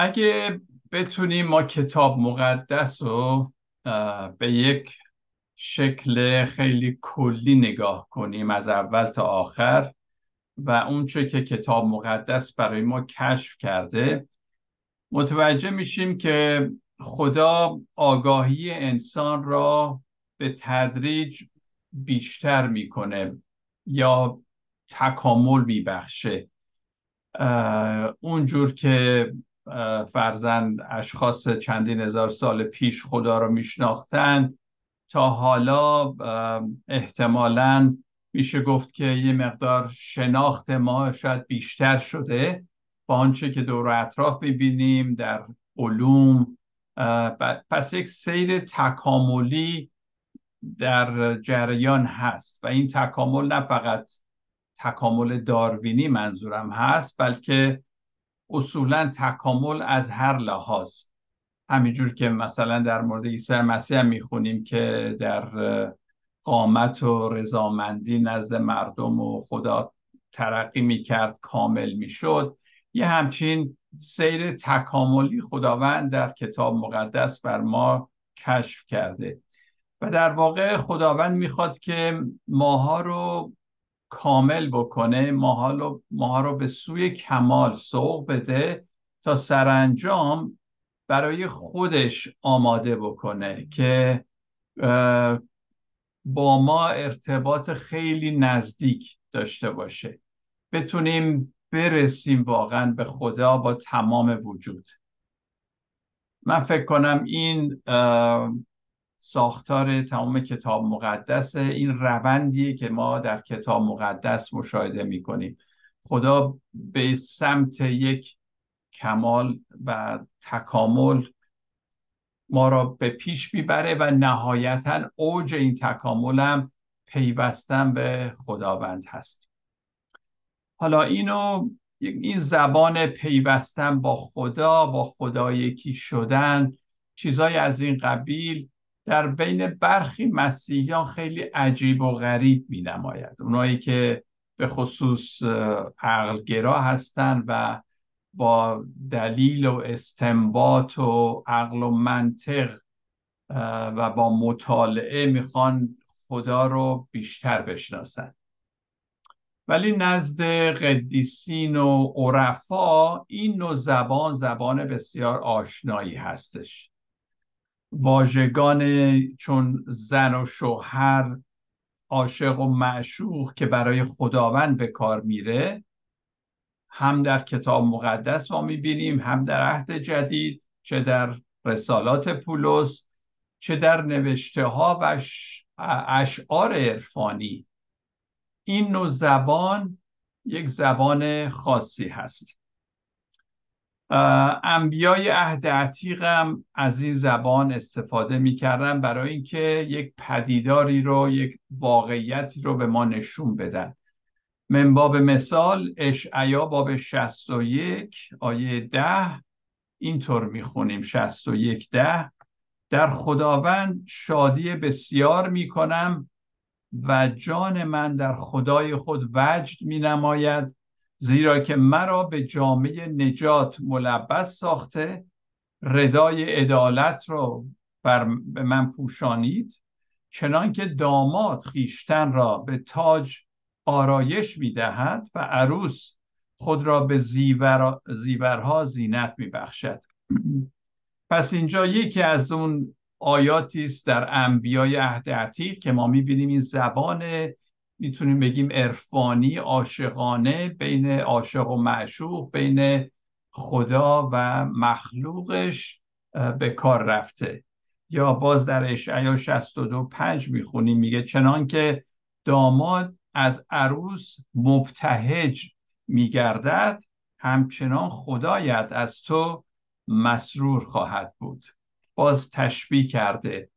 اگه بتونیم ما کتاب مقدس رو به یک شکل خیلی کلی نگاه کنیم از اول تا آخر و اونچه که کتاب مقدس برای ما کشف کرده متوجه میشیم که خدا آگاهی انسان را به تدریج بیشتر می‌کنه یا تکامل میبخشه. اونجور که فرزند اشخاص چندین هزار سال پیش خدا رو میشناختن. تا حالا احتمالا میشه گفت که یه مقدار شناخت ما شاید بیشتر شده با آنچه که دور اطراف می‌بینیم در علوم. پس یک سیر تکاملی در جریان هست و این تکامل نه فقط تکامل داروینی منظورم هست بلکه اصولا تکامل از هر لحاظ. همینجور که مثلا در مورد عیسی مسیح هم می‌خونیم که در قامت و رضامندی نزد مردم و خدا ترقی می‌کرد کامل می‌شد. یه همچین سیر تکاملی خداوند در کتاب مقدس بر ما کشف کرده. و در واقع خداوند می‌خواد که ماها رو کامل بکنه ماها ماها رو به سوی کمال سوق بده تا سرانجام برای خودش آماده بکنه که با ما ارتباط خیلی نزدیک داشته باشه. بتونیم برسیم واقعا به خدا با تمام وجود. من فکر کنم این ساختار تمام کتاب مقدس. این روندیه که ما در کتاب مقدس مشاهده می‌کنیم. خدا به سمت یک کمال و تکامل ما را به پیش می‌بره و نهایتا اوج این تکامل هم پیوستن به خداوند هست. حالا اینو این زبان پیوستن با خدا با خدا یکی شدن چیزای از این قبیل در بین برخی مسیحیان خیلی عجیب و غریب می نماید اونایی که به خصوص عقلگرا هستند و با دلیل و استنباط و عقل و منطق و با مطالعه می‌خوان خدا رو بیشتر بشناسن. ولی نزد قدیسین و عرفا این نوع زبان زبان بسیار آشنایی هستش. واژگان چون زن و شوهر عاشق و معشوق که برای خداوند به کار میره هم در کتاب مقدس ما می‌بینیم هم در عهد جدید چه در رسالات پولس چه در نوشته ها و اشعار عرفانی. این نوع زبان یک زبان خاصی هست. انبیای عهد عتیق هم از این زبان استفاده می‌کردن برای اینکه یک پدیداری رو یک واقعیتی رو به ما نشون بدن. من باب مثال اشعیا باب 61 آیه 10 اینطور می‌خونیم. 61 ده. در خداوند شادی بسیار می‌کنم و جان من در خدای خود وجد می نماید زیرا که مرا به جامعه نجات ملبس ساخته ردای عدالت را بر من پوشانید چنان که داماد خیشتن را به تاج آرایش می‌دهد و عروس خود را به زیور، زیورها زینت میبخشد. پس اینجا یکی از اون آیاتی است در انبیای عهد عتیق که ما می‌بینیم این زبان می‌تونیم بگیم عرفانی عاشقانه بین عاشق و معشوق بین خدا و مخلوقش به کار رفته. یا باز در اشعیا 62 پنج می‌خونیم میگه چنان که داماد از عروس مبتهج میگردد همچنان خدایت از تو مسرور خواهد بود. باز تشبیه کرده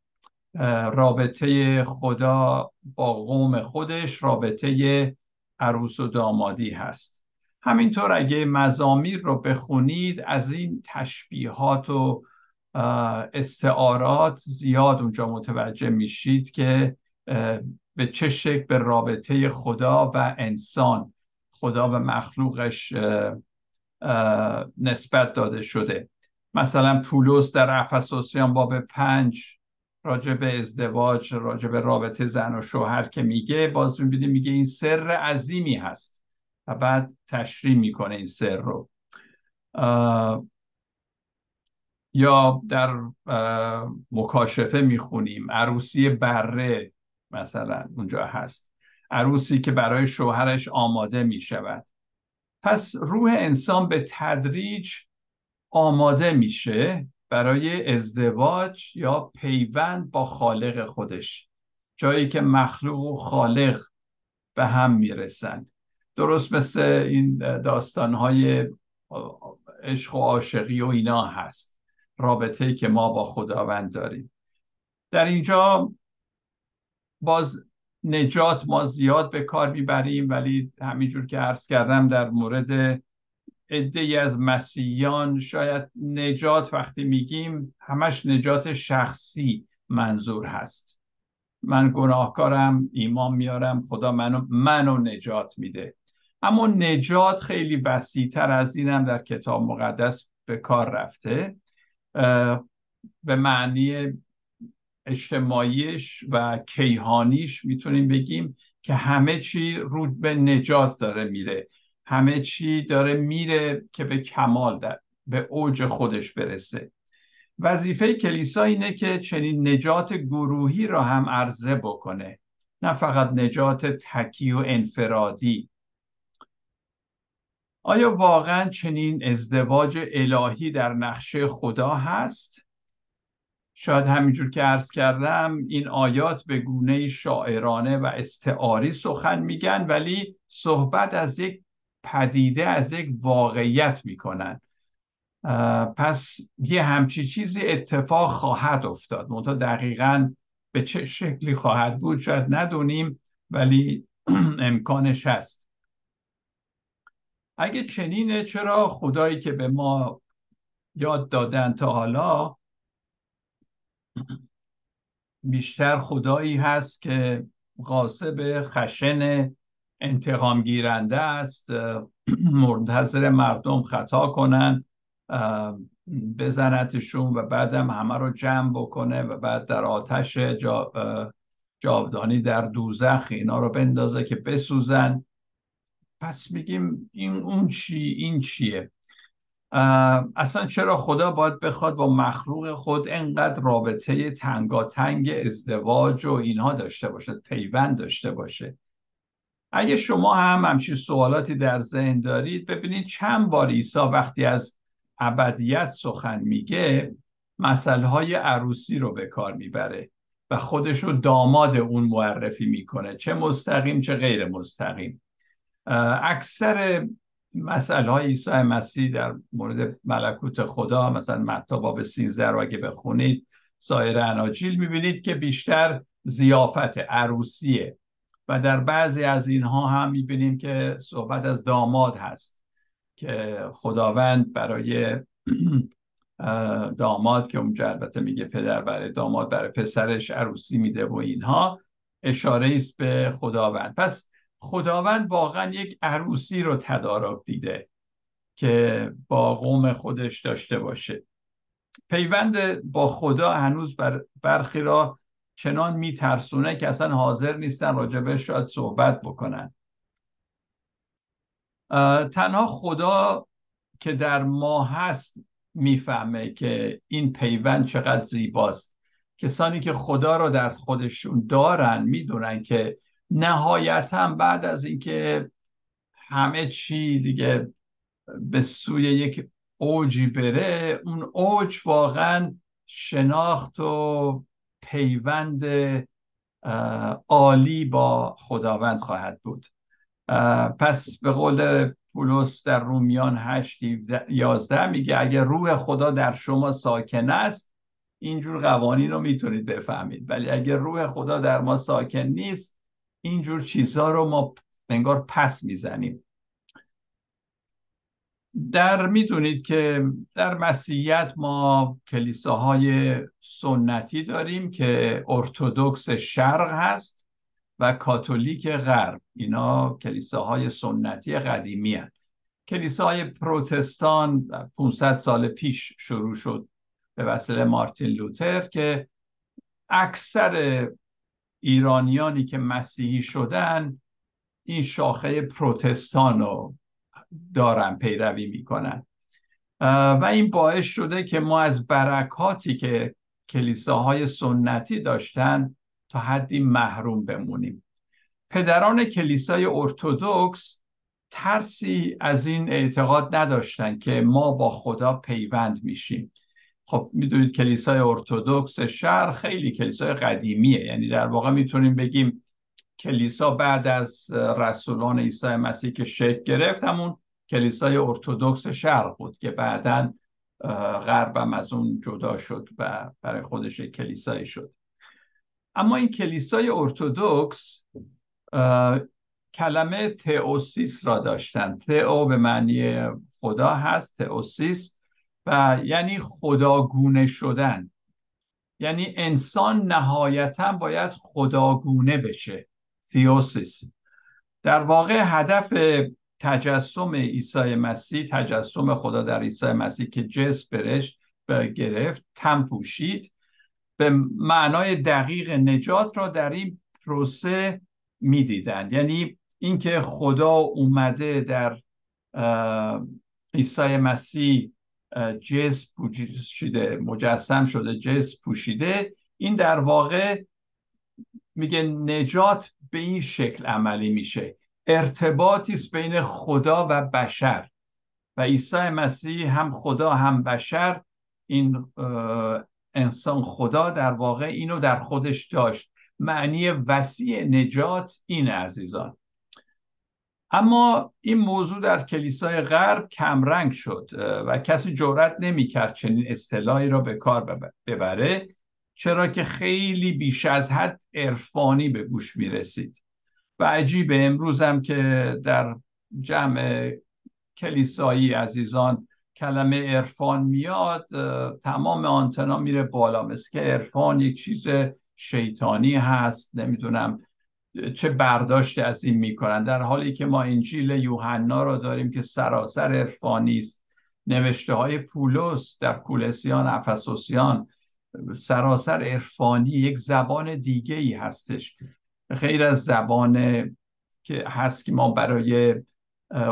رابطه خدا با قوم خودش رابطه عروس و دامادی هست. همینطور اگه مزامیر رو بخونید از این تشبیهات و استعارات زیاد اونجا متوجه میشید که به چه شکل به رابطه خدا و انسان خدا و مخلوقش نسبت داده شده. مثلا پولس در افسوسیان باب پنج راجع به ازدواج راجع به رابطه زن و شوهر که میگه باز می‌بینیم میگه این سر عظیمی هست و بعد تشریح می‌کنه این سر رو. یا در مکاشفه می‌خونیم. عروسی بره مثلا اونجا هست. عروسی که برای شوهرش آماده می‌شود. پس روح انسان به تدریج آماده میشه. برای ازدواج یا پیوند با خالق خودش. جایی که مخلوق و خالق به هم می‌رسن. درست مثل این داستانهای عشق و عاشقی و اینا هست. رابطه که ما با خداوند داریم. در اینجا باز نجات ما زیاد به کار می‌بریم ولی همینجور که عرض کردم در مورد عده از مسیحیان شاید نجات وقتی میگیم همش نجات شخصی منظور هست. من گناهکارم ایمان میارم خدا منو, منو نجات میده. اما نجات خیلی وسیعتر از اینم در کتاب مقدس به کار رفته به معنی اجتماعیش و کیهانیش می‌تونیم بگیم که همه چی رو به نجات داره میره. همه چی داره میره که به کمال در به اوج خودش برسه. وظیفه کلیسا اینه که چنین نجات گروهی را هم عرضه بکنه. نه فقط نجات تکی و انفرادی. آیا واقعا چنین ازدواج الهی در نقشه خدا هست؟ شاید همینجور که عرض کردم این آیات به گونه شاعرانه و استعاری سخن میگن ولی صحبت از یک پدیده از یک واقعیت می‌کنن. پس یه همچی چیزی اتفاق خواهد افتاد. منتها دقیقا به چه شکلی خواهد بود شاید ندونیم ولی امکانش هست. اگه چنینه چرا خدایی که به ما یاد دادن تا حالا بیشتر خدایی هست که قاسب خشن انتقام گیرنده است منتظر مردم خطا کنن بزنتشون و بعدم همه رو جمع بکنه و بعد در آتش جا جاودانی در دوزخ اینا رو بندازه که بسوزن. پس میگیم این اون چی این چیه؟ اصلا چرا خدا باید بخواد با مخلوق خود انقدر رابطه تنگاتنگ ازدواج و اینها داشته باشه پیوند داشته باشه؟ اگه شما هم همچین سوالاتی در ذهن دارید ببینید چند بار عیسی وقتی از ابدیت سخن میگه مسئله های عروسی رو به کار می‌بره و خودش رو داماد اون معرفی می‌کنه. چه مستقیم چه غیر مستقیم. اکثر مسئله های عیسی مسیح در مورد ملکوت خدا مثلا متی باب 13 رو اگه بخونید سایر اناجیل می‌بینید که بیشتر زیافت عروسیه و در بعضی از اینها هم می‌بینیم که صحبت از داماد هست که خداوند برای داماد که اونجا البته میگه پدر برای داماد برای پسرش عروسی میده و اینها اشاره است به خداوند. پس خداوند واقعا یک عروسی رو تدارک دیده که با قوم خودش داشته باشه. پیوند با خدا هنوز بر برخی را چنان میترسونه که اصلا حاضر نیستن راجبش شاید صحبت بکنن. تنها خدا که در ما هست می‌فهمه که این پیوند چقدر زیباست. کسانی که خدا رو در خودشون دارن می‌دونن که نهایتا بعد از اینکه همه چی دیگه به سوی یک اوجی بره اون اوج واقعا شناخت و پیوند عالی با خداوند خواهد بود. پس به قول پولس در رومیان 8 11 میگه اگر روح خدا در شما ساکن است اینجور قوانین رو می‌تونید بفهمید. ولی اگر روح خدا در ما ساکن نیست اینجور چیزها رو ما انگار پس می‌زنیم. در می‌دونید که در مسیحیت ما کلیساهای سنتی داریم که ارتودکس شرق هست و کاتولیک غرب اینا کلیساهای سنتی قدیمی هست. کلیسای پروتستان 500 سال پیش شروع شد به وسیله مارتین لوتر که اکثر ایرانیانی که مسیحی شدن این شاخه پروتستان رو دارن پیروی می‌کنن. و این باعث شده که ما از برکاتی که کلیساهای سنتی داشتن تا حدی محروم بمونیم. پدران کلیسای ارتودکس ترسی از این اعتقاد نداشتن که ما با خدا پیوند میشیم. خب می‌دونید کلیسای ارتودکس شهر خیلی کلیسای قدیمیه. یعنی در واقع می‌تونیم بگیم کلیسا بعد از رسولان عیسی مسیح که شکل گرفت همون کلیسای ارتودکس شرق بود که بعدا غربم از اون جدا شد و برای خودش کلیسایی شد. اما این کلیسای ارتودکس کلمه تئوسیس را داشتن. تئو به معنی خدا هست تئوسیس و یعنی خداگونه شدن. یعنی انسان نهایتا باید خداگونه بشه. تیوسیس در واقع هدف تجسم عیسی مسیح تجسم خدا در عیسی مسیح که جس برش گرفت تم پوشید. به معنای دقیق نجات را در این پروسه می‌دیدن یعنی اینکه خدا اومده در عیسی مسیح جس پوشیده مجسم شده جس پوشیده. این در واقع میگه نجات به این شکل عملی میشه. ارتباطی است بین خدا و بشر. و عیسی مسیح هم خدا هم بشر این انسان خدا در واقع اینو در خودش داشت. معنی وسیع نجات این عزیزان. اما این موضوع در کلیسای غرب کمرنگ شد و کسی جرأت نمی‌کرد چنین اصطلاحی را به کار ببره چرا که خیلی بیش از حد عرفانی به گوش می رسید و عجیبه امروزم که در جمع کلیسایی عزیزان کلمه عرفان میاد تمام آنتنا میره بالا. مثل که عرفان یک چیز شیطانی هست نمی‌دونم چه برداشت از این می‌کنن. در حالی که ما انجیل یوحنا رو داریم که سراسر عرفانی است. نوشته های پولس در کولسیان افسوسیان سراسر عرفانی یک زبان دیگه ای هستش. خیر از زبان که هست که ما برای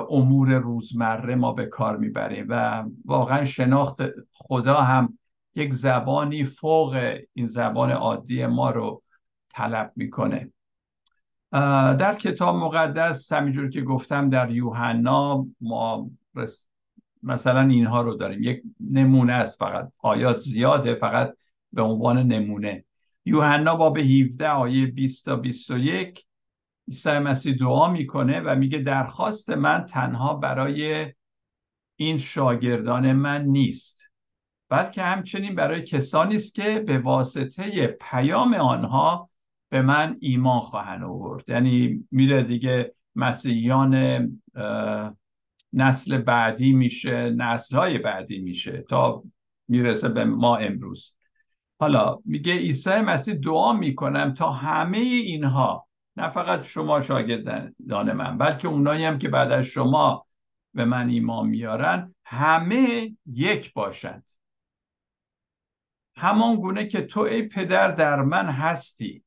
امور روزمره ما به کار می‌بریم و واقعا شناخت خدا هم یک زبانی فوق این زبان عادی ما رو طلب می‌کنه. در کتاب مقدس همینجور که گفتم در یوحنا ما مثلا اینها رو داریم. یک نمونه است فقط. آیات زیاده فقط به عنوان نمونه. یوحنا باب 17 آیه 20 تا 21 عیسی مسیح دعا می‌کنه و میگه درخواست من تنها برای این شاگردان من نیست بلکه همچنین برای کسانی است که به واسطه پیام آنها به من ایمان خواهند آورد. یعنی میره دیگه مسیحیان نسل بعدی میشه نسل های بعدی میشه تا می‌رسه به ما امروز. حالا میگه عیسی مسیح دعا می‌کنم تا همه اینها نه فقط شما شاگردان من بلکه اونایی هم که بعد از شما به من ایمان میارن همه یک باشند. همان گونه که تو ای پدر در من هستی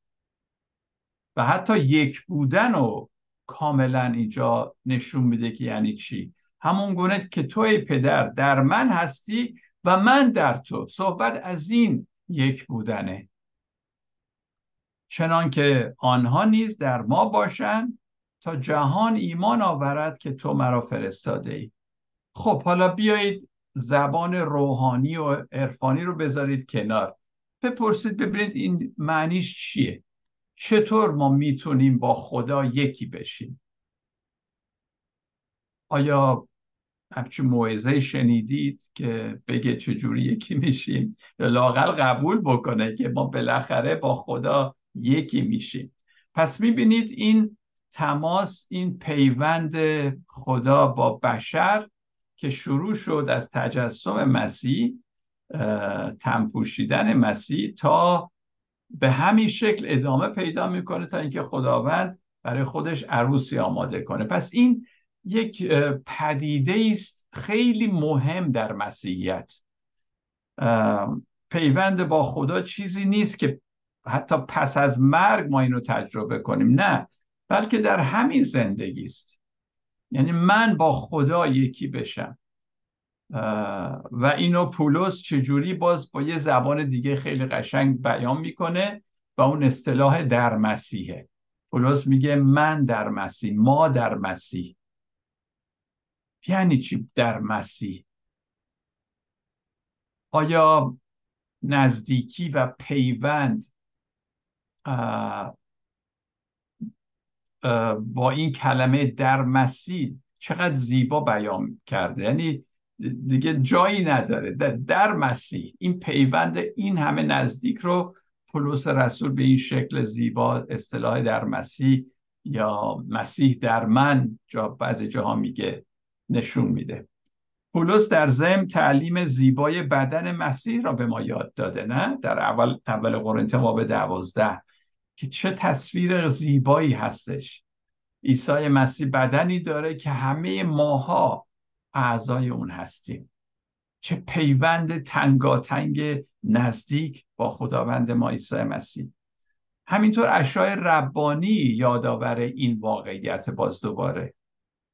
و حتی یک بودن و کاملا اینجا نشون میده که یعنی چی. همون گونه که تو ای پدر در من هستی و من در تو. صحبت از این یک بودنه. چنان که آنها نیز در ما باشند تا جهان ایمان آورد که تو مرا فرستاده ای. خب حالا بیایید زبان روحانی و عرفانی رو بذارید کنار. بپرسید ببینید این معنیش چیه. چطور ما می‌تونیم با خدا یکی بشیم؟ آیا همچون موعظه شنیدید که بگه چجوری یکی میشیم یا لاقل قبول بکنه که ما بالاخره با خدا یکی میشیم. پس می‌بینید این تماس این پیوند خدا با بشر که شروع شد از تجسم مسیح تنپوشیدن مسیح تا به همین شکل ادامه پیدا می‌کنه تا اینکه خداوند برای خودش عروسی آماده کنه. پس این یک پدیده است خیلی مهم در مسیحیت. پیوند با خدا چیزی نیست که حتی پس از مرگ ما اینو تجربه کنیم. نه بلکه در همین زندگی است. یعنی من با خدا یکی بشم. و اینو پولس چجوری باز با یه زبان دیگه خیلی قشنگ بیان می‌کنه و اون اصطلاح در مسیحه. پولس میگه من در مسیح ما در مسیح. یعنی چی در مسیح؟ آیا نزدیکی و پیوند با این کلمه در مسیح چقدر زیبا بیان کرده؟ یعنی دیگه جایی نداره. در مسیح. این پیوند این همه نزدیک رو پولس رسول به این شکل زیبا اصطلاح در مسیح یا مسیح در من جا بعضی جاها میگه. نشون میده. پولس در زم تعلیم زیبای بدن مسیح را به ما یاد داده نه؟ در اول اول قرنته به دوازده که چه تصویر زیبایی هستش. عیسی مسیح بدنی داره که همه ماها اعضای اون هستیم. چه پیوند تنگاتنگ نزدیک با خداوند ما عیسی مسیح. همینطور اشای ربانی یادآور این واقعیت باز دوباره.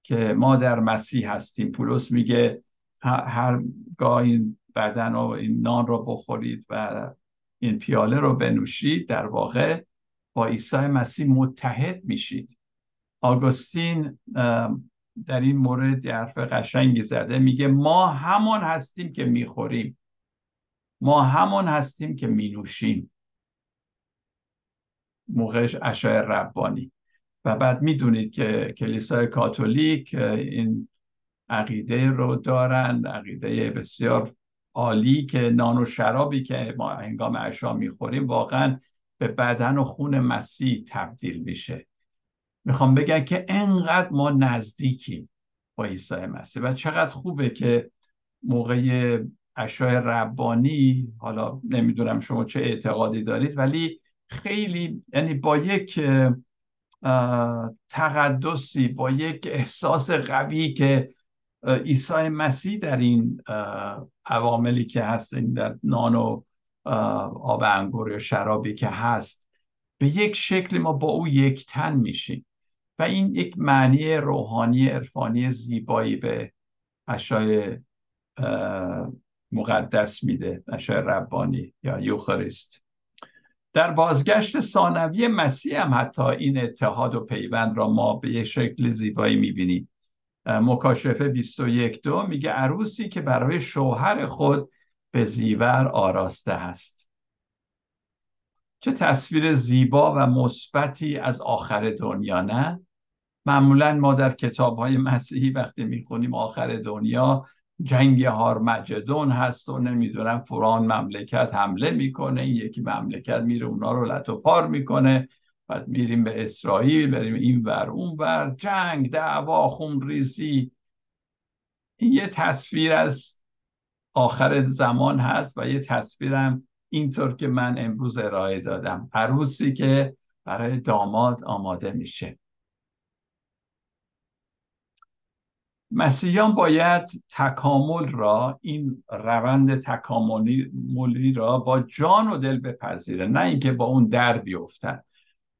که ما در مسیح هستیم. پولس میگه هر گاه این بدن و این نان رو بخورید و این پیاله رو بنوشید در واقع با عیسی مسیح متحد میشید. آگوستین در این مورد حرف قشنگی زده. میگه ما همان هستیم که می‌خوریم. ما همان هستیم که مینوشیم. موقعش اشای ربانی. و بعد می‌دونید که کلیسای کاتولیک این عقیده رو دارن عقیده بسیار عالی که نان و شرابی که ما هنگام عشا می‌خوریم واقعا به بدن و خون مسیح تبدیل میشه. می‌خوام بگم که انقدر ما نزدیکیم با عیسی مسیح و چقدر خوبه که موقع اشای ربانی حالا نمی‌دونم شما چه اعتقادی دارید ولی خیلی یعنی با یک تقدسی با یک احساس قوی که عیسی مسیح در این عواملی که هست در نان و آب انگور یا شرابی که هست به یک شکل ما با او یک تن میشیم. و این یک معنی روحانی عرفانی زیبایی به اشای مقدس میده اشای ربانی یا یوخریست در بازگشت ثانوی مسیح هم حتی این اتحاد و پیوند را ما به یک شکل زیبایی می‌بینیم. مکاشفه 21 دو میگه عروسی که برای شوهر خود به زیور آراسته است. چه تصویر زیبا و مثبتی از آخر دنیا نه؟ معمولا ما در کتاب های مسیحی وقتی می‌خونیم آخر دنیا جنگ هارمجدون هست و نمی‌دونم فران مملکت حمله می‌کنه این یکی مملکت میره اونا رو لط و پار می‌کنه بعد میریم به اسرائیل بریم این ور اون ور جنگ دعوا خون ریزی این یه تصویر از آخر زمان هست و یه تصویرم اینطور که من امروز ارائه دادم. عروسی که برای داماد آماده میشه. مسیحیان باید تکامل را این روند تکاملی را با جان و دل بپذیره نه اینکه با اون در بیفتن.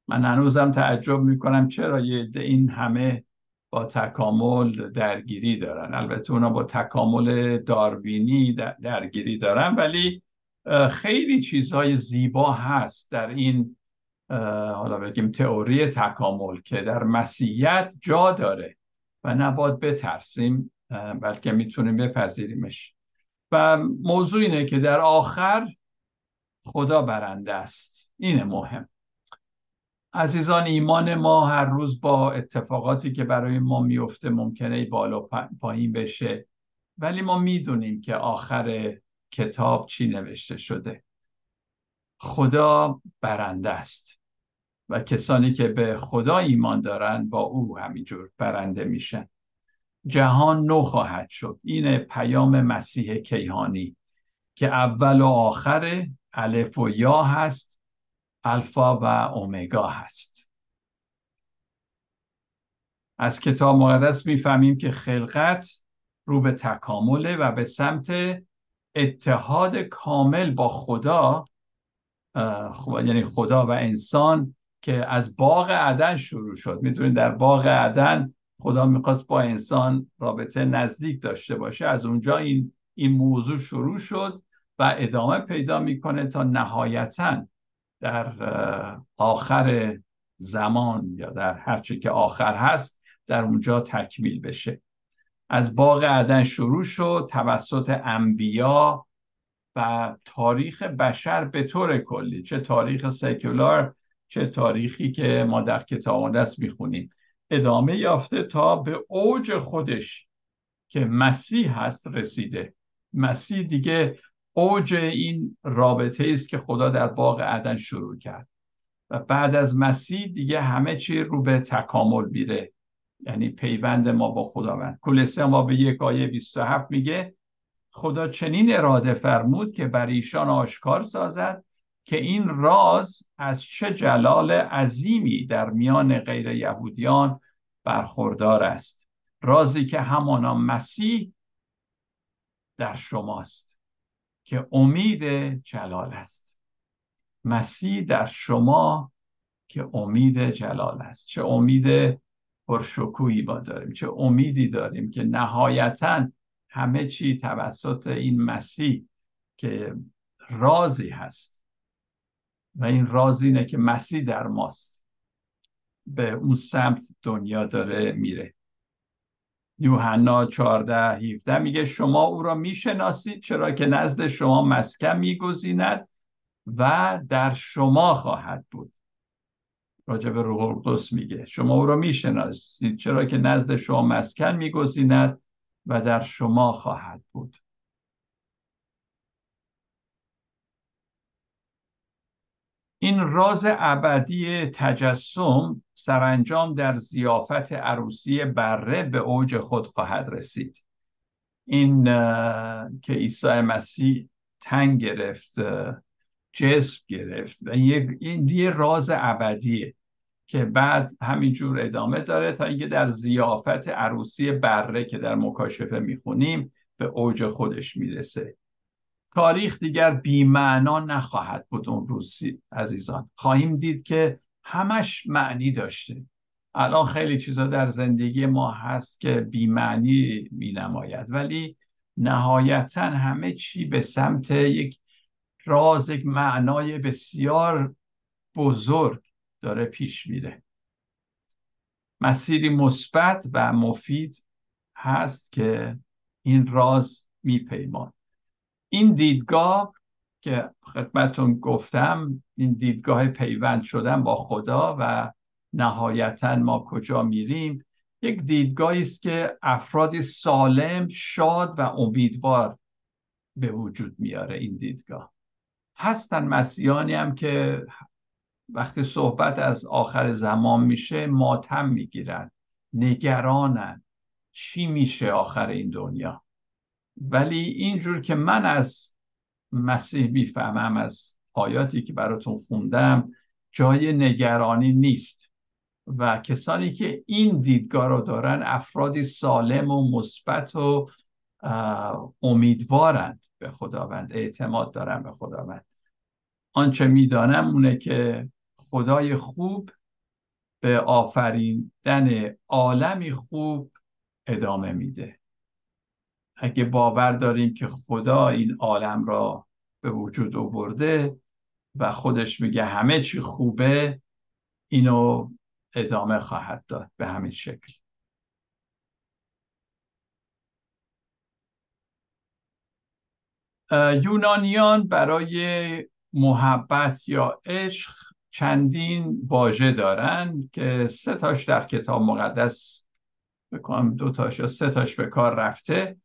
من هنوزم تعجب می‌کنم چرا یه این همه با تکامل درگیری دارن. البته اونا با تکامل داروینی درگیری دارن ولی خیلی چیزهای زیبا هست در این حالا بگیم تئوری تکامل که در مسیحیت جا داره. و نباید بترسیم بلکه می‌تونیم بپذیریمش. و موضوع اینه که در آخر خدا برنده است. اینه مهم. عزیزان ایمان ما هر روز با اتفاقاتی که برای ما میفته ممکنه بالا پایین بشه. ولی ما می‌دونیم که آخر کتاب چی نوشته شده. خدا برنده است. و کسانی که به خدا ایمان دارن با او همینجور برنده میشن. جهان نو خواهد شد. این پیام مسیح کیهانی که اول و آخر الف و یا هست الفا و اومگا هست. از کتاب مقدس می‌فهمیم که خلقت رو به تکامله و به سمت اتحاد کامل با خدا یعنی خدا و انسان که از باغ عدن شروع شد. می‌دونید در باغ عدن خدا می‌خواست با انسان رابطه نزدیک داشته باشه. از اونجا این این موضوع شروع شد و ادامه پیدا می‌کنه تا نهایتا در آخر زمان یا در هرچی که آخر هست در اونجا تکمیل بشه. از باغ عدن شروع شد توسط انبیا و تاریخ بشر به طور کلی. چه تاریخ سکولار چه تاریخی که ما در کتاب مقدس می‌خونیم. ادامه یافته تا به اوج خودش که مسیح هست رسیده. مسیح دیگه اوج این رابطه است که خدا در باغ عدن شروع کرد. و بعد از مسیح دیگه همه چی رو به تکامل میره. یعنی پیوند ما با خداوند. کلسه ما به یک آیه 27 میگه خدا چنین اراده فرمود که بر ایشان آشکار سازد که این راز از چه جلال عظیمی در میان غیر یهودیان برخوردار است. رازی که همانا مسیح در شماست که امید جلال است. مسیح در شما که امید جلال است. چه امید پرشکوهی ما داریم چه امیدی داریم که نهایتا همه چی توسط این مسیح که رازی هست. و این راز اینه که مسیح در ماست. به اون سمت دنیا داره میره. یوحنا 14 17 میگه شما او را می‌شناسید چرا که نزد شما مسکن میگزیند و در شما خواهد بود. راجع به روح القدس میگه شما او را می‌شناسید چرا که نزد شما مسکن میگزیند و در شما خواهد بود. این راز ابدی تجسم سرانجام در زیافت عروسی بره به اوج خود خواهد رسید. این که عیسی مسیح تنگ گرفت جسم گرفت و این یه راز ابدیه که بعد همینجور ادامه داره تا اینکه در زیافت عروسی بره که در مکاشفه می‌خونیم به اوج خودش می‌رسه. تاریخ دیگر بیمعنا نخواهد بود اون روزی عزیزان. خواهیم دید که همش معنی داشته. الان خیلی چیزا در زندگی ما هست که بیمعنی می نماید ولی نهایتا همه چی به سمت یک راز یک معنای بسیار بزرگ داره پیش میره. مسیری مثبت و مفید هست که این راز میپیمان این دیدگاه که خدمتون گفتم این دیدگاه پیوند شدن با خدا و نهایتا ما کجا میریم یک دیدگاهی است که افرادی سالم شاد و امیدوار به وجود میاره این دیدگاه. هستن مسیحانی هم که وقتی صحبت از آخر زمان میشه ماتم می‌گیرن نگرانن. چی میشه آخر این دنیا؟ ولی اینجور که من از مسیح می‌فهمم از آیاتی که براتون خوندم جای نگرانی نیست. و کسانی که این دیدگاه رو دارن افرادی سالم و مثبت و امیدوارند به خداوند اعتماد دارن به خداوند. آنچه می‌دانم اونه که خدای خوب به آفریدن عالمی خوب ادامه میده. اگه باور داریم که خدا این عالم را به وجود آورده و خودش میگه همه چی خوبه اینو ادامه خواهد داد به همین شکل. یونانیان برای محبت یا عشق چندین واژه دارن که سه تاش در کتاب مقدس بکنم دو تاش یا سه تاش به کار رفته.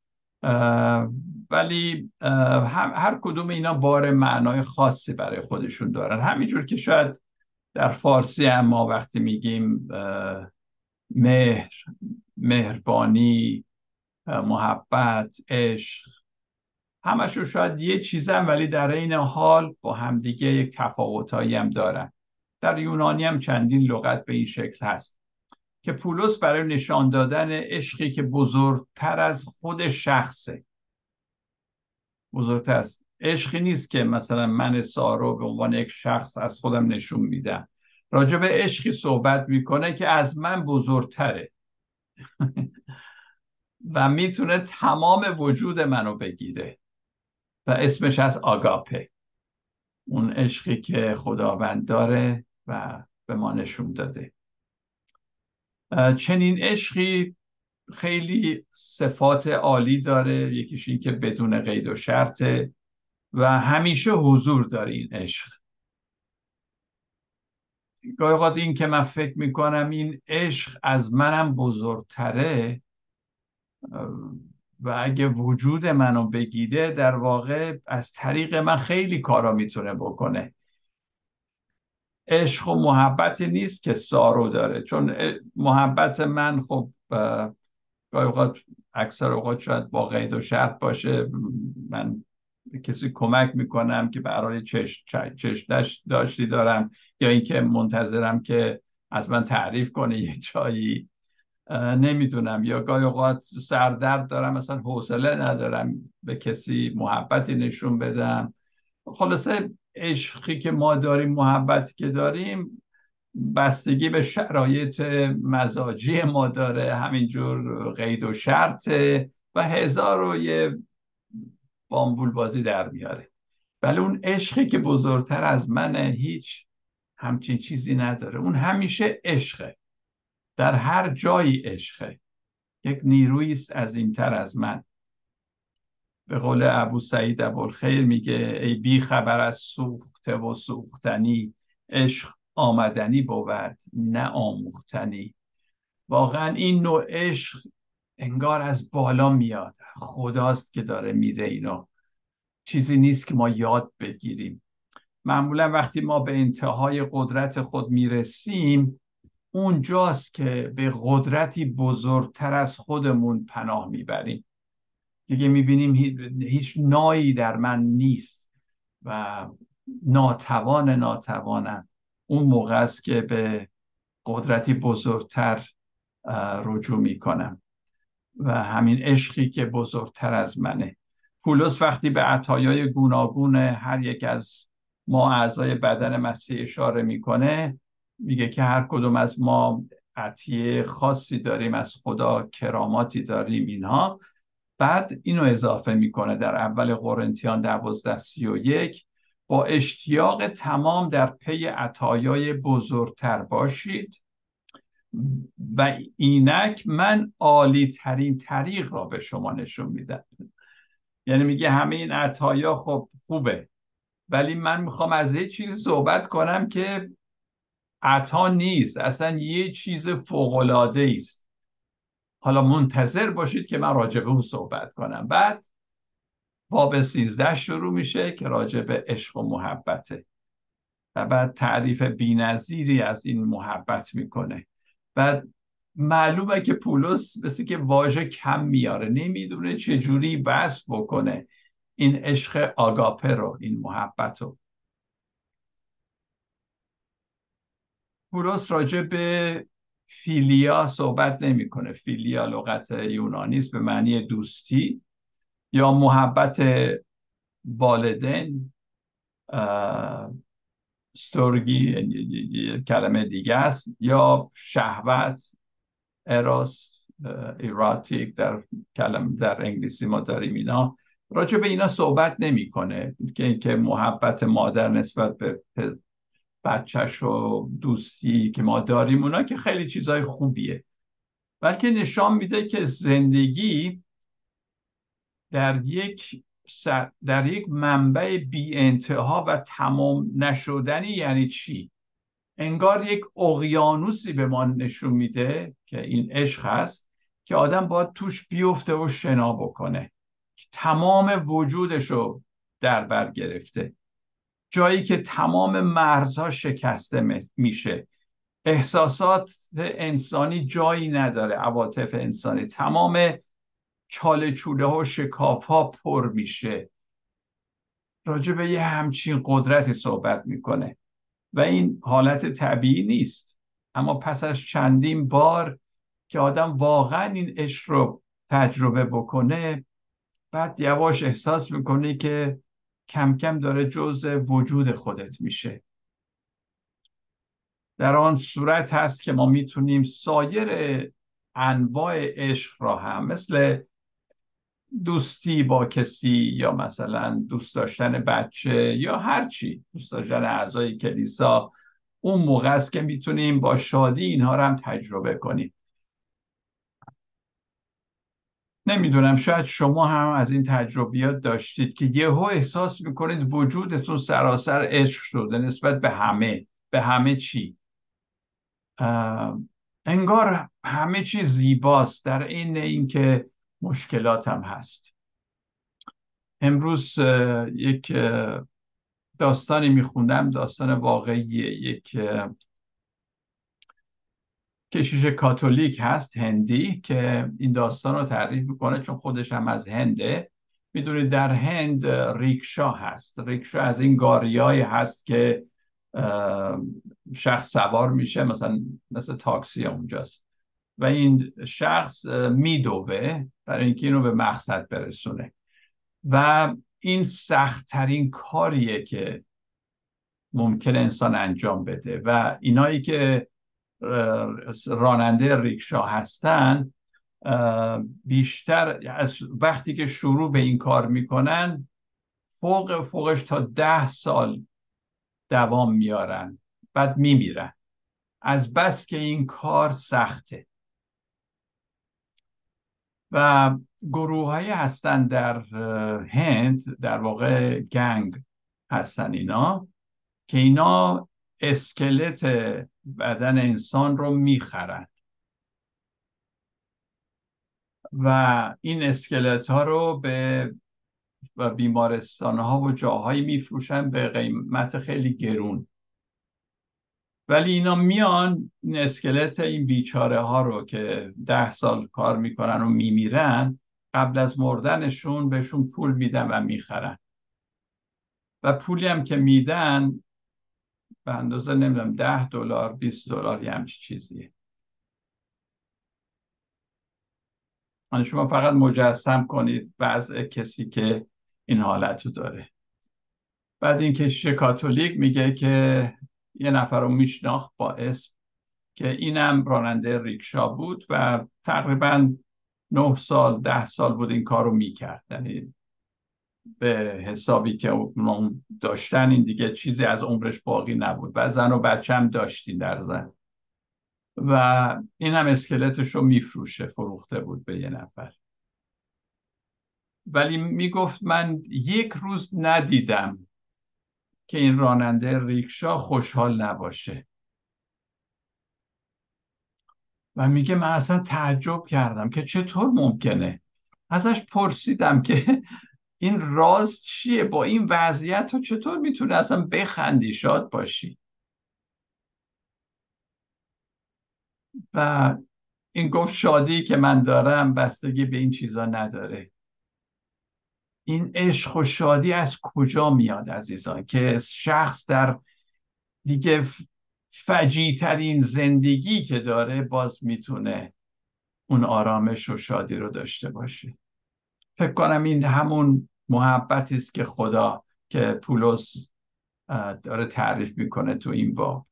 ولی هر کدوم اینا بار معنای خاصی برای خودشون دارن. همینجور که شاید در فارسی هم ما وقتی میگیم مهر مهربانی محبت عشق همشون شاید یه چیزن ولی در این حال با همدیگه یک تفاوتایی هم دارن. در یونانی هم چندین لغت به این شکل هست. که پولس برای نشان دادن عشقی که بزرگتر از خود شخصه. بزرگتر است عشقی نیست که مثلا من سارو به عنوان یک شخص از خودم نشون میدم. راجع به عشقی صحبت می‌کنه که از من بزرگتره. و می‌تونه تمام وجود منو بگیره. و اسمش از آگاپه. اون عشقی که خداوند داره و به ما نشون داده. چنین عشقی خیلی صفات عالی داره. یکیش این که بدون قید و شرطه و همیشه حضور داره این عشق. گاهی این که من فکر می‌کنم این عشق از منم بزرگتره و اگه وجود منو بگیره در واقع از طریق من خیلی کارا می‌تونه بکنه. عشق و محبت نیست که سارو داره. چون محبت من خب گاهی اوقات اکثر اوقات شاید با قید و شرط باشه. من به کسی کمک می‌کنم که برای چشم داشتی دارم یا اینکه منتظرم که از من تعریف کنه یه چایی نمی‌دونم. یا گاهی اوقات سردرد دارم مثلا حوصله ندارم به کسی محبتی نشون بدم. خلاصه عشقی که ما داریم محبتی که داریم بستگی به شرایط مزاجی ما داره. همینجور قید و شرط و هزار و یه بامبول بازی در میاره. ولی اون عشقی که بزرگتر از منه هیچ همچین چیزی نداره. اون همیشه عشقه. در هر جایی عشقه. یک نیرویی است از این تر از من. به قول ابو سعید ابوالخیر میگه ای بی خبر از سوخته و سوختنی عشق آمدنی بود نه آموختنی. واقعا این نوع عشق انگار از بالا میاد. خداست که داره میده اینو. چیزی نیست که ما یاد بگیریم. معمولا وقتی ما به انتهای قدرت خود می‌رسیم اونجاست که به قدرتی بزرگتر از خودمون پناه می‌بریم. دیگه می‌بینیم هیچ نایی در من نیست و ناتوان ناتوانم. اون موقع است که به قدرتی بزرگتر رجوع می‌کنم و همین عشقی که بزرگتر از منه. پولس وقتی به عطایای گوناگون هر یک از ما اعضای بدن مسیح اشاره می‌کنه میگه که هر کدوم از ما عطیه خاصی داریم از خدا کراماتی داریم اینها. بعد اینو اضافه می‌کنه در اول قرنتیان دوازده سی و یک با اشتیاق تمام در پی عطایای بزرگتر باشید. و اینک من عالی ترین طریق را به شما نشون میدم. یعنی میگه همه این عطایا خب خوبه ولی من می‌خوام از یه چیزی صحبت کنم که عطا نیست اصلا یه چیز فوقلاده است. حالا منتظر باشید که من راجع به اون صحبت کنم. بعد باب سیزده شروع میشه که راجع به عشق و محبته. و بعد تعریف بینظیری از این محبت می‌کنه. و معلومه که پولس مثل که واژه کم میاره. نمی‌دونه چجوری وصف بکنه این عشق آگاپه رو این محبت رو. پولس راجع به فیلیا صحبت نمی‌کنه. فیلیا لغت یونانی است به معنی دوستی یا محبت والدین ستورگی کلمه دیگه است یا شهوت اراس ایراتیک در کلم در انگلیسی ما داریم اینا. راجع به اینا صحبت نمی‌کنه. که محبت مادر نسبت به بچهش و دوستی که ما داریم اونا که خیلی چیزای خوبیه. بلکه نشان میده که زندگی در یک در یک منبع بی انتها و تمام نشدنی یعنی چی؟ انگار یک اقیانوسی به ما نشون میده که این عشق هست که آدم باید توش بیفته و شنا بکنه. که تمام وجودش رو در بر گرفته. جایی که تمام مرزها شکسته میشه. احساسات انسانی جایی نداره عواطف انسانی. تمام چاله چوله و شکاف ها پر میشه. راجع به یه همچین قدرتی صحبت می‌کنه. و این حالت طبیعی نیست. اما پس از چندین بار که آدم واقعا این عشق رو تجربه بکنه بعد یواش احساس می‌کنه که کم کم داره جز وجود خودت میشه. در آن صورت هست که ما می‌تونیم سایر انواع عشق را هم مثل دوستی با کسی یا مثلا دوست داشتن بچه یا هرچی دوست داشتن اعضای کلیسا اون موقع است که می‌تونیم با شادی اینها را هم تجربه کنیم. نمی‌دونم شاید شما هم از این تجربیات داشتید که یهو احساس می‌کنید وجودتون سراسر عشق شده نسبت به همه. به همه چی. انگار همه چی زیباست. در این اینکه مشکلات هم هست. امروز یک داستانی میخوندم. داستان واقعی یک کشیش کاتولیک هست هندی که این داستان رو تعریف می‌کنه چون خودش هم از هنده. می‌دونید در هند ریکشا هست. ریکشا از این گاریای هست که شخص سوار میشه مثلا مثل تاکسی اونجاست. و این شخص میدوه برای اینکه اینو به مقصد برسونه. و این سختترین کاریه که ممکن انسان انجام بده. و اینایی که راننده ریکشا هستن بیشتر از وقتی که شروع به این کار می‌کنن فوق فوقش تا ده سال دوام میارن بعد میمیرن. از بس که این کار سخته. و گروه های هستن در هند در واقع گنگ هستن اینا که اینا اسکلت بدن انسان رو می‌خرن و این اسکلت ها رو به بیمارستان ها و جاهایی میفروشن به قیمت خیلی گرون. ولی اینا میان این اسکلت این بیچاره ها رو که ده سال کار می‌کنن و میمیرن قبل از مردنشون بهشون پول میدن و می‌خرن. و پولی هم که میدن به اندازه نمی‌دونم ده دلار 20 دلار یه همچی چیزیه. شما فقط مجسم کنید وضع کسی که این حالت رو داره. بعد این کشیش کاتولیک میگه که یه نفر رو میشناخت با اسم که اینم راننده ریکشا بود و تقریبا نه سال ده سال بود این کار رو می‌کرد. یعنی به حسابی که اون داشتن این دیگه چیزی از عمرش باقی نبود. و زن و بچه هم داشتین در زن. و این هم اسکلتش رو میفروشه فروخته بود به یه نفر. ولی می‌گفت من یک روز ندیدم که این راننده ریکشا خوشحال نباشه. و میگه من اصلا تعجب کردم که چطور ممکنه؟ ازش پرسیدم که این راز چیه؟ با این وضعیت تو چطور می‌تونه اصلا بخندی؟ شاد باشی. و این گفت شادی که من دارم بستگی به این چیزا نداره. این عشق و شادی از کجا میاد عزیزان؟ که شخص در دیگه فجیترین زندگی که داره باز می‌تونه اون آرامش و شادی رو داشته باشه. فکر کنم این همون محبتی است که خدا که پولس داره تعریف می‌کنه تو این باب.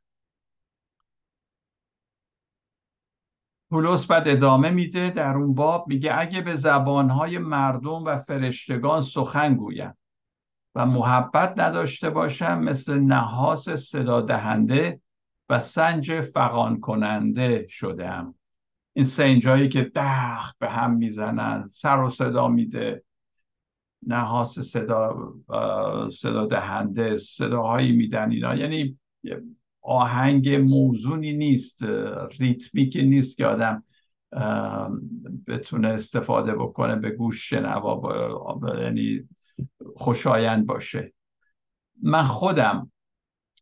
پولس بعد ادامه میده در اون باب میگه اگه به زبانهای مردم و فرشتگان سخن گویم و محبت نداشته باشم مثل نحاس صدا دهنده و سنج فقان کننده شدم این سنجایی که دخ به هم می‌زنن سر و صدا میده. نحاس صدا صدا دهنده صداهایی میدن اینا. یعنی آهنگ موزونی نیست ریتمیکی نیست که آدم بتونه استفاده بکنه به گوش شنوا یعنی خوشایند باشه. من خودم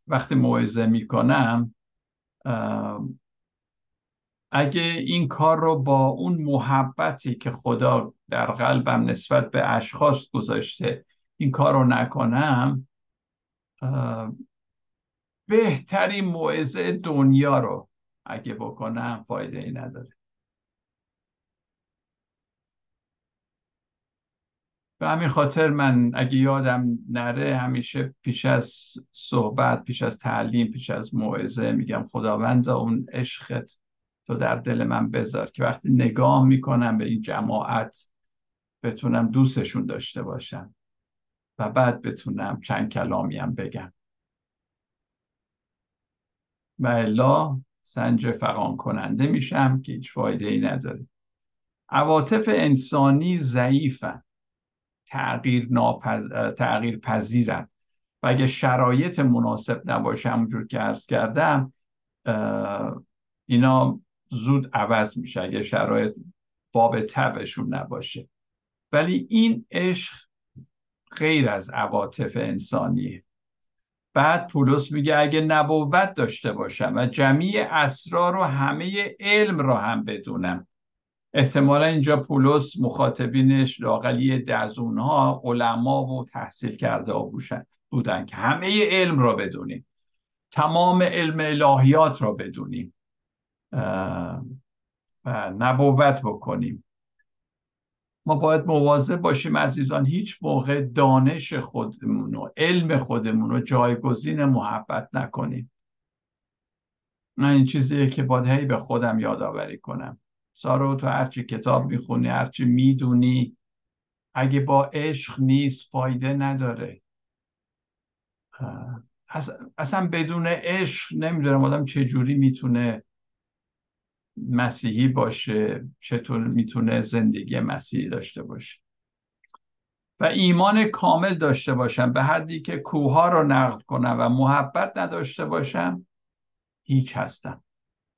وقتی موعظه می‌کنم اگه این کار رو با اون محبتی که خدا در قلبم نسبت به اشخاص گذاشته این کار رو نکنم بهترین موعظه دنیا رو اگه بکنم فایده ای نداره. به همین خاطر من اگه یادم نره همیشه پیش از صحبت پیش از تعلیم پیش از موعظه میگم خداوند اون عشقت تو در دل من بذار که وقتی نگاه می‌کنم به این جماعت بتونم دوستشون داشته باشم و بعد بتونم چند کلامی هم بگم. و الا سنج فقان کننده میشم که هیچ فایده ای نداره. عواطف انسانی ضعیفن. تغییر, ناپز... تغییر پذیرن. و اگه شرایط مناسب نباشه همونجور که عرض کردم اینا زود عوض میشه اگه شرایط باب تبشون نباشه. ولی این عشق غیر از عواطف انسانیه. بعد پولس میگه اگه نبوت داشته باشم و جمعی اسرار و همه علم را هم بدونم. احتمالا اینجا پولس مخاطبینش لاقلی دزون ها علما و تحصیل کرده بودن بودن که همه علم را بدونیم. تمام علم الهیات را بدونیم. و نبوت بکنیم. ما باید مواظب باشیم عزیزان هیچ موقع دانش خودمون و علم خودمون رو جایگزین محبت نکنیم. من این چیزیه که باید هی به خودم یادآوری کنم. سارو تو هرچی کتاب می‌خونی هرچی می‌دونی اگه با عشق نیست فایده نداره. اصلا بدون عشق نمی‌دونم آدم چجوری می‌تونه مسیحی باشه چطور می‌تونه زندگی مسیحی داشته باشه. و ایمان کامل داشته باشم به حدی که کوها رو نقد کنم و محبت نداشته باشم هیچ هستم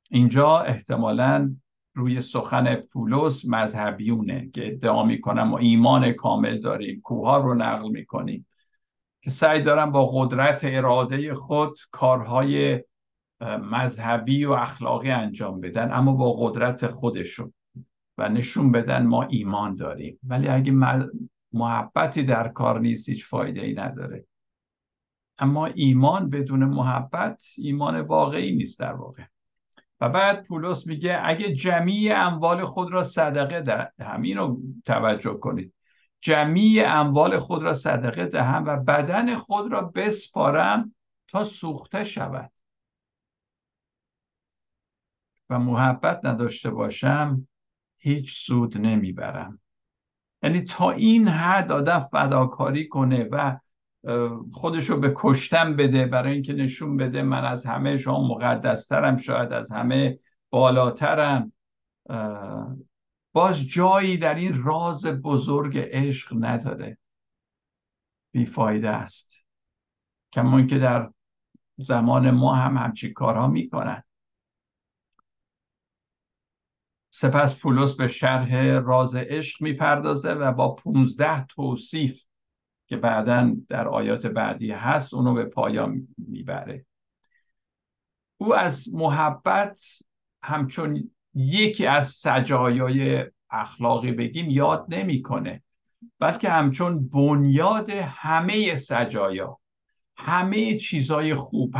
اینجا احتمالا روی سخن پولس مذهبیونه که ادعا می‌کنم و ایمان کامل داریم کوها رو نقل می‌کنیم. که سعی دارم با قدرت اراده خود کارهای مذهبی و اخلاقی انجام بدن اما با قدرت خودشون. و نشون بدن ما ایمان داریم. ولی اگه محبتی در کار نیست هیچ فایده ای نداره. اما ایمان بدون محبت ایمان واقعی نیست در واقع. و بعد پولس میگه اگه جمعی اموال خود را صدقه دهم این رو توجه کنید. جمعی اموال خود را صدقه دهم و بدن خود را بسپارم تا سوخته شود. و محبت نداشته باشم هیچ سود نمی‌برم. یعنی تا این حد آدم فداکاری کنه و خودشو به کشتن بده برای اینکه نشون بده من از همه شما مقدسترم شاید از همه بالاترم باز جایی در این راز بزرگ عشق نداره. بیفایده است. کمان که در زمان ما هم همچی کارها می‌کنن. سپس پولس به شرح راز عشق می‌پردازه و با 15 توصیف که بعدا در آیات بعدی هست اونو به پایان می‌بره. او از محبت همچون یکی از سجایای اخلاقی بگیم یاد نمی‌کنه بلکه همچون بنیاد همه سجایا همه چیزای خوب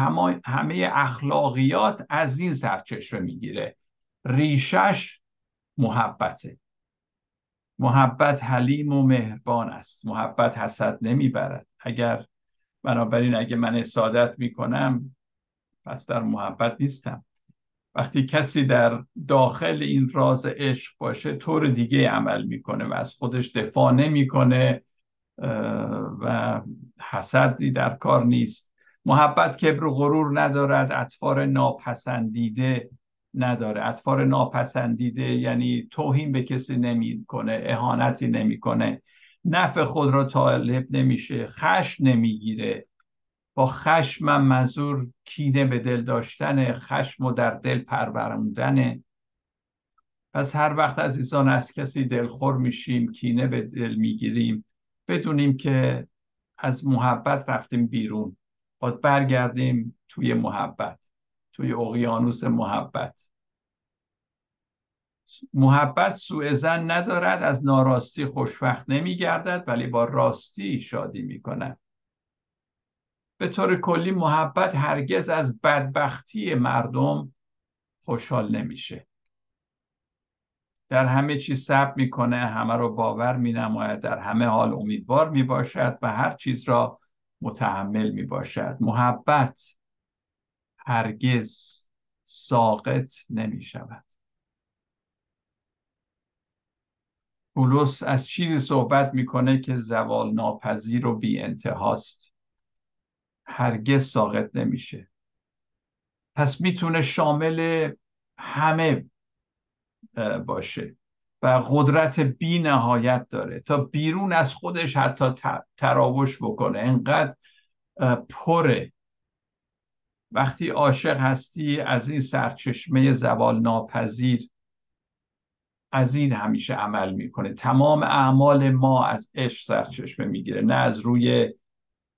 همه, اخلاقیات از این سرچشمه می‌گیره. ریشش محبته. محبت حلیم و مهربان است. محبت حسد نمی‌برد. اگر بنابراین اگه من اسادت می‌کنم پس در محبت نیستم. وقتی کسی در داخل این راز عشق باشه طور دیگه عمل می‌کنه و از خودش دفاع نمی‌کنه و حسدی در کار نیست. محبت کبر و غرور ندارد. اطفار ناپسندیده نداره. اطفار ناپسندیده یعنی توهین به کسی نمی‌کنه اهانتی نمی‌کنه. نفع خود را طالب نمیشه خشم نمی‌گیره. با خشم منظور کینه به دل داشتن خشم و در دل پروروندن. پس هر وقت عزیزان از کسی دلخور میشیم کینه به دل می‌گیریم بدونیم که از محبت رفتیم بیرون. باید برگردیم توی محبت. توی اقیانوس محبت. محبت سوء زن ندارد از ناراستی خوشوقت نمی گردد ولی با راستی شادی می کند به طور کلی محبت هرگز از بدبختی مردم خوشحال نمیشه. در همه چیز صبر می‌کنه همه رو باور مینماید در همه حال امیدوار می‌باشد و هر چیز را متحمل می‌باشد. محبت هرگز ساقط نمی شود پولس از چیزی صحبت می‌کنه که زوال ناپذیر و بی انتهاست هرگز ساقط نمیشه. پس می‌تونه شامل همه باشه و قدرت بی نهایت داره تا بیرون از خودش حتی تراوش بکنه. انقدر پره. وقتی عاشق هستی از این سرچشمه زوال ناپذیر از این همیشه عمل می‌کنه. تمام اعمال ما از عشق سرچشمه می‌گیره. نه از روی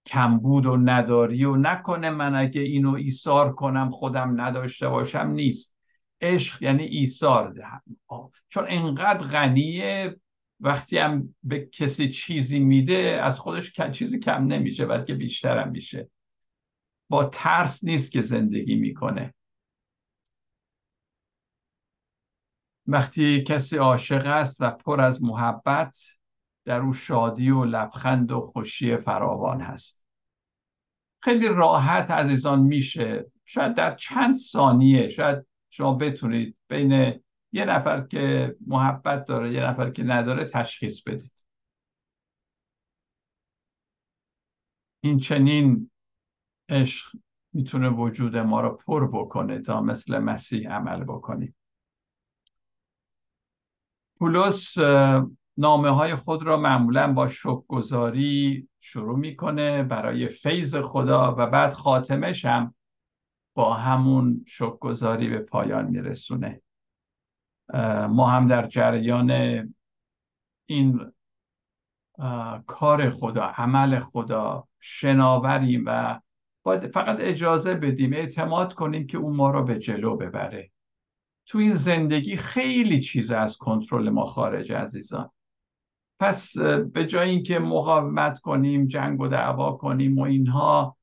کمبود و نداری و نکنه من اگه اینو ایثار کنم خودم نداشته باشم نیست. عشق یعنی ایثار چون انقدر غنیه وقتی هم به کسی چیزی میده از خودش چیزی کم نمیشه بلکه بیشترم میشه. با ترس نیست که زندگی می‌کنه. وقتی کسی عاشق است و پر از محبت در او شادی و لبخند و خوشی فراوان هست. خیلی راحت عزیزان میشه. شاید در چند ثانیه شاید شما بتونید بین یه نفر که محبت داره یه نفر که نداره تشخیص بدید. این چنین عشق می‌تونه وجود ما رو پر بکنه تا مثل مسیح عمل بکنیم. پولس نامه های خود را معمولا با شکرگزاری شروع می‌کنه برای فیض خدا و بعد خاتمش هم با همون شکرگزاری به پایان میرسونه. ما هم در جریان این کار خدا عمل خدا شناوریم و باید فقط اجازه بدیم اعتماد کنیم که اون ما رو به جلو ببره. تو این زندگی خیلی چیز از کنترل ما خارج عزیزان. پس به جای اینکه مقاومت کنیم جنگ و دعوا کنیم و اینها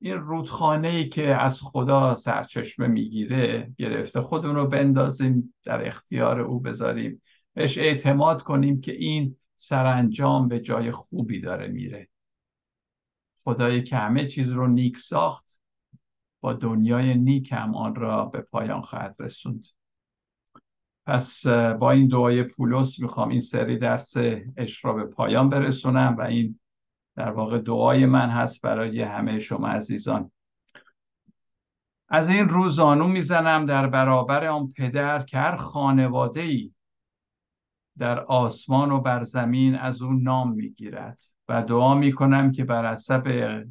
این رودخانه ای که از خدا سرچشمه می‌گیره گرفته خودمون رو بندازیم در اختیار او بذاریم. بهش اعتماد کنیم که این سرانجام به جای خوبی داره میره. خدایی که همه چیز رو نیک ساخت با دنیای نیک هم آن را به پایان خواهد رسوند. پس با این دعای پولس می‌خوام این سری درس عشق را به پایان برسونم و این در واقع دعای من هست برای همه شما عزیزان. از این روزانو می‌زنم در برابر آن پدر که هر خانواده ای در آسمان و بر زمین از اون نام می‌گیرد. و دعا می‌کنم که بر حسب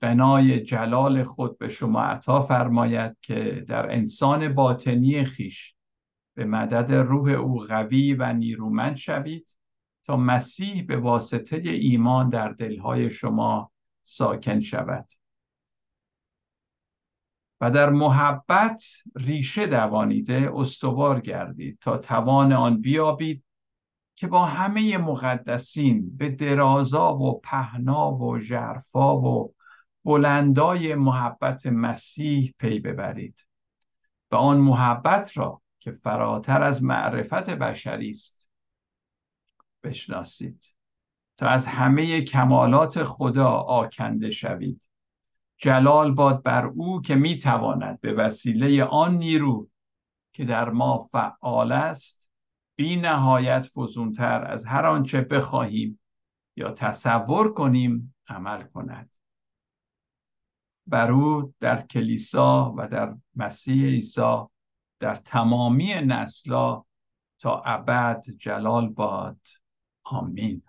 بنای جلال خود به شما عطا فرماید که در انسان باطنی خیش به مدد روح او قوی و نیرومند شوید تا مسیح به واسطه ایمان در دلهای شما ساکن شود. و در محبت ریشه دوانیده استوار گردید تا توان آن بیابید که با همه مقدسین به درازا و پهنا و جرفا و بلندای محبت مسیح پی ببرید و آن محبت را که فراتر از معرفت بشری است بشناسید. تا از همه کمالات خدا آکنده شوید. جلال باد بر او که می‌تواند به وسیله آن نیرو که در ما فعال است بی نهایت فزونتر از هر آنچه بخواهیم یا تصور کنیم عمل کند. بر او در کلیسا و در مسیح عیسی در تمامی نسلا تا ابد جلال باد. آمین.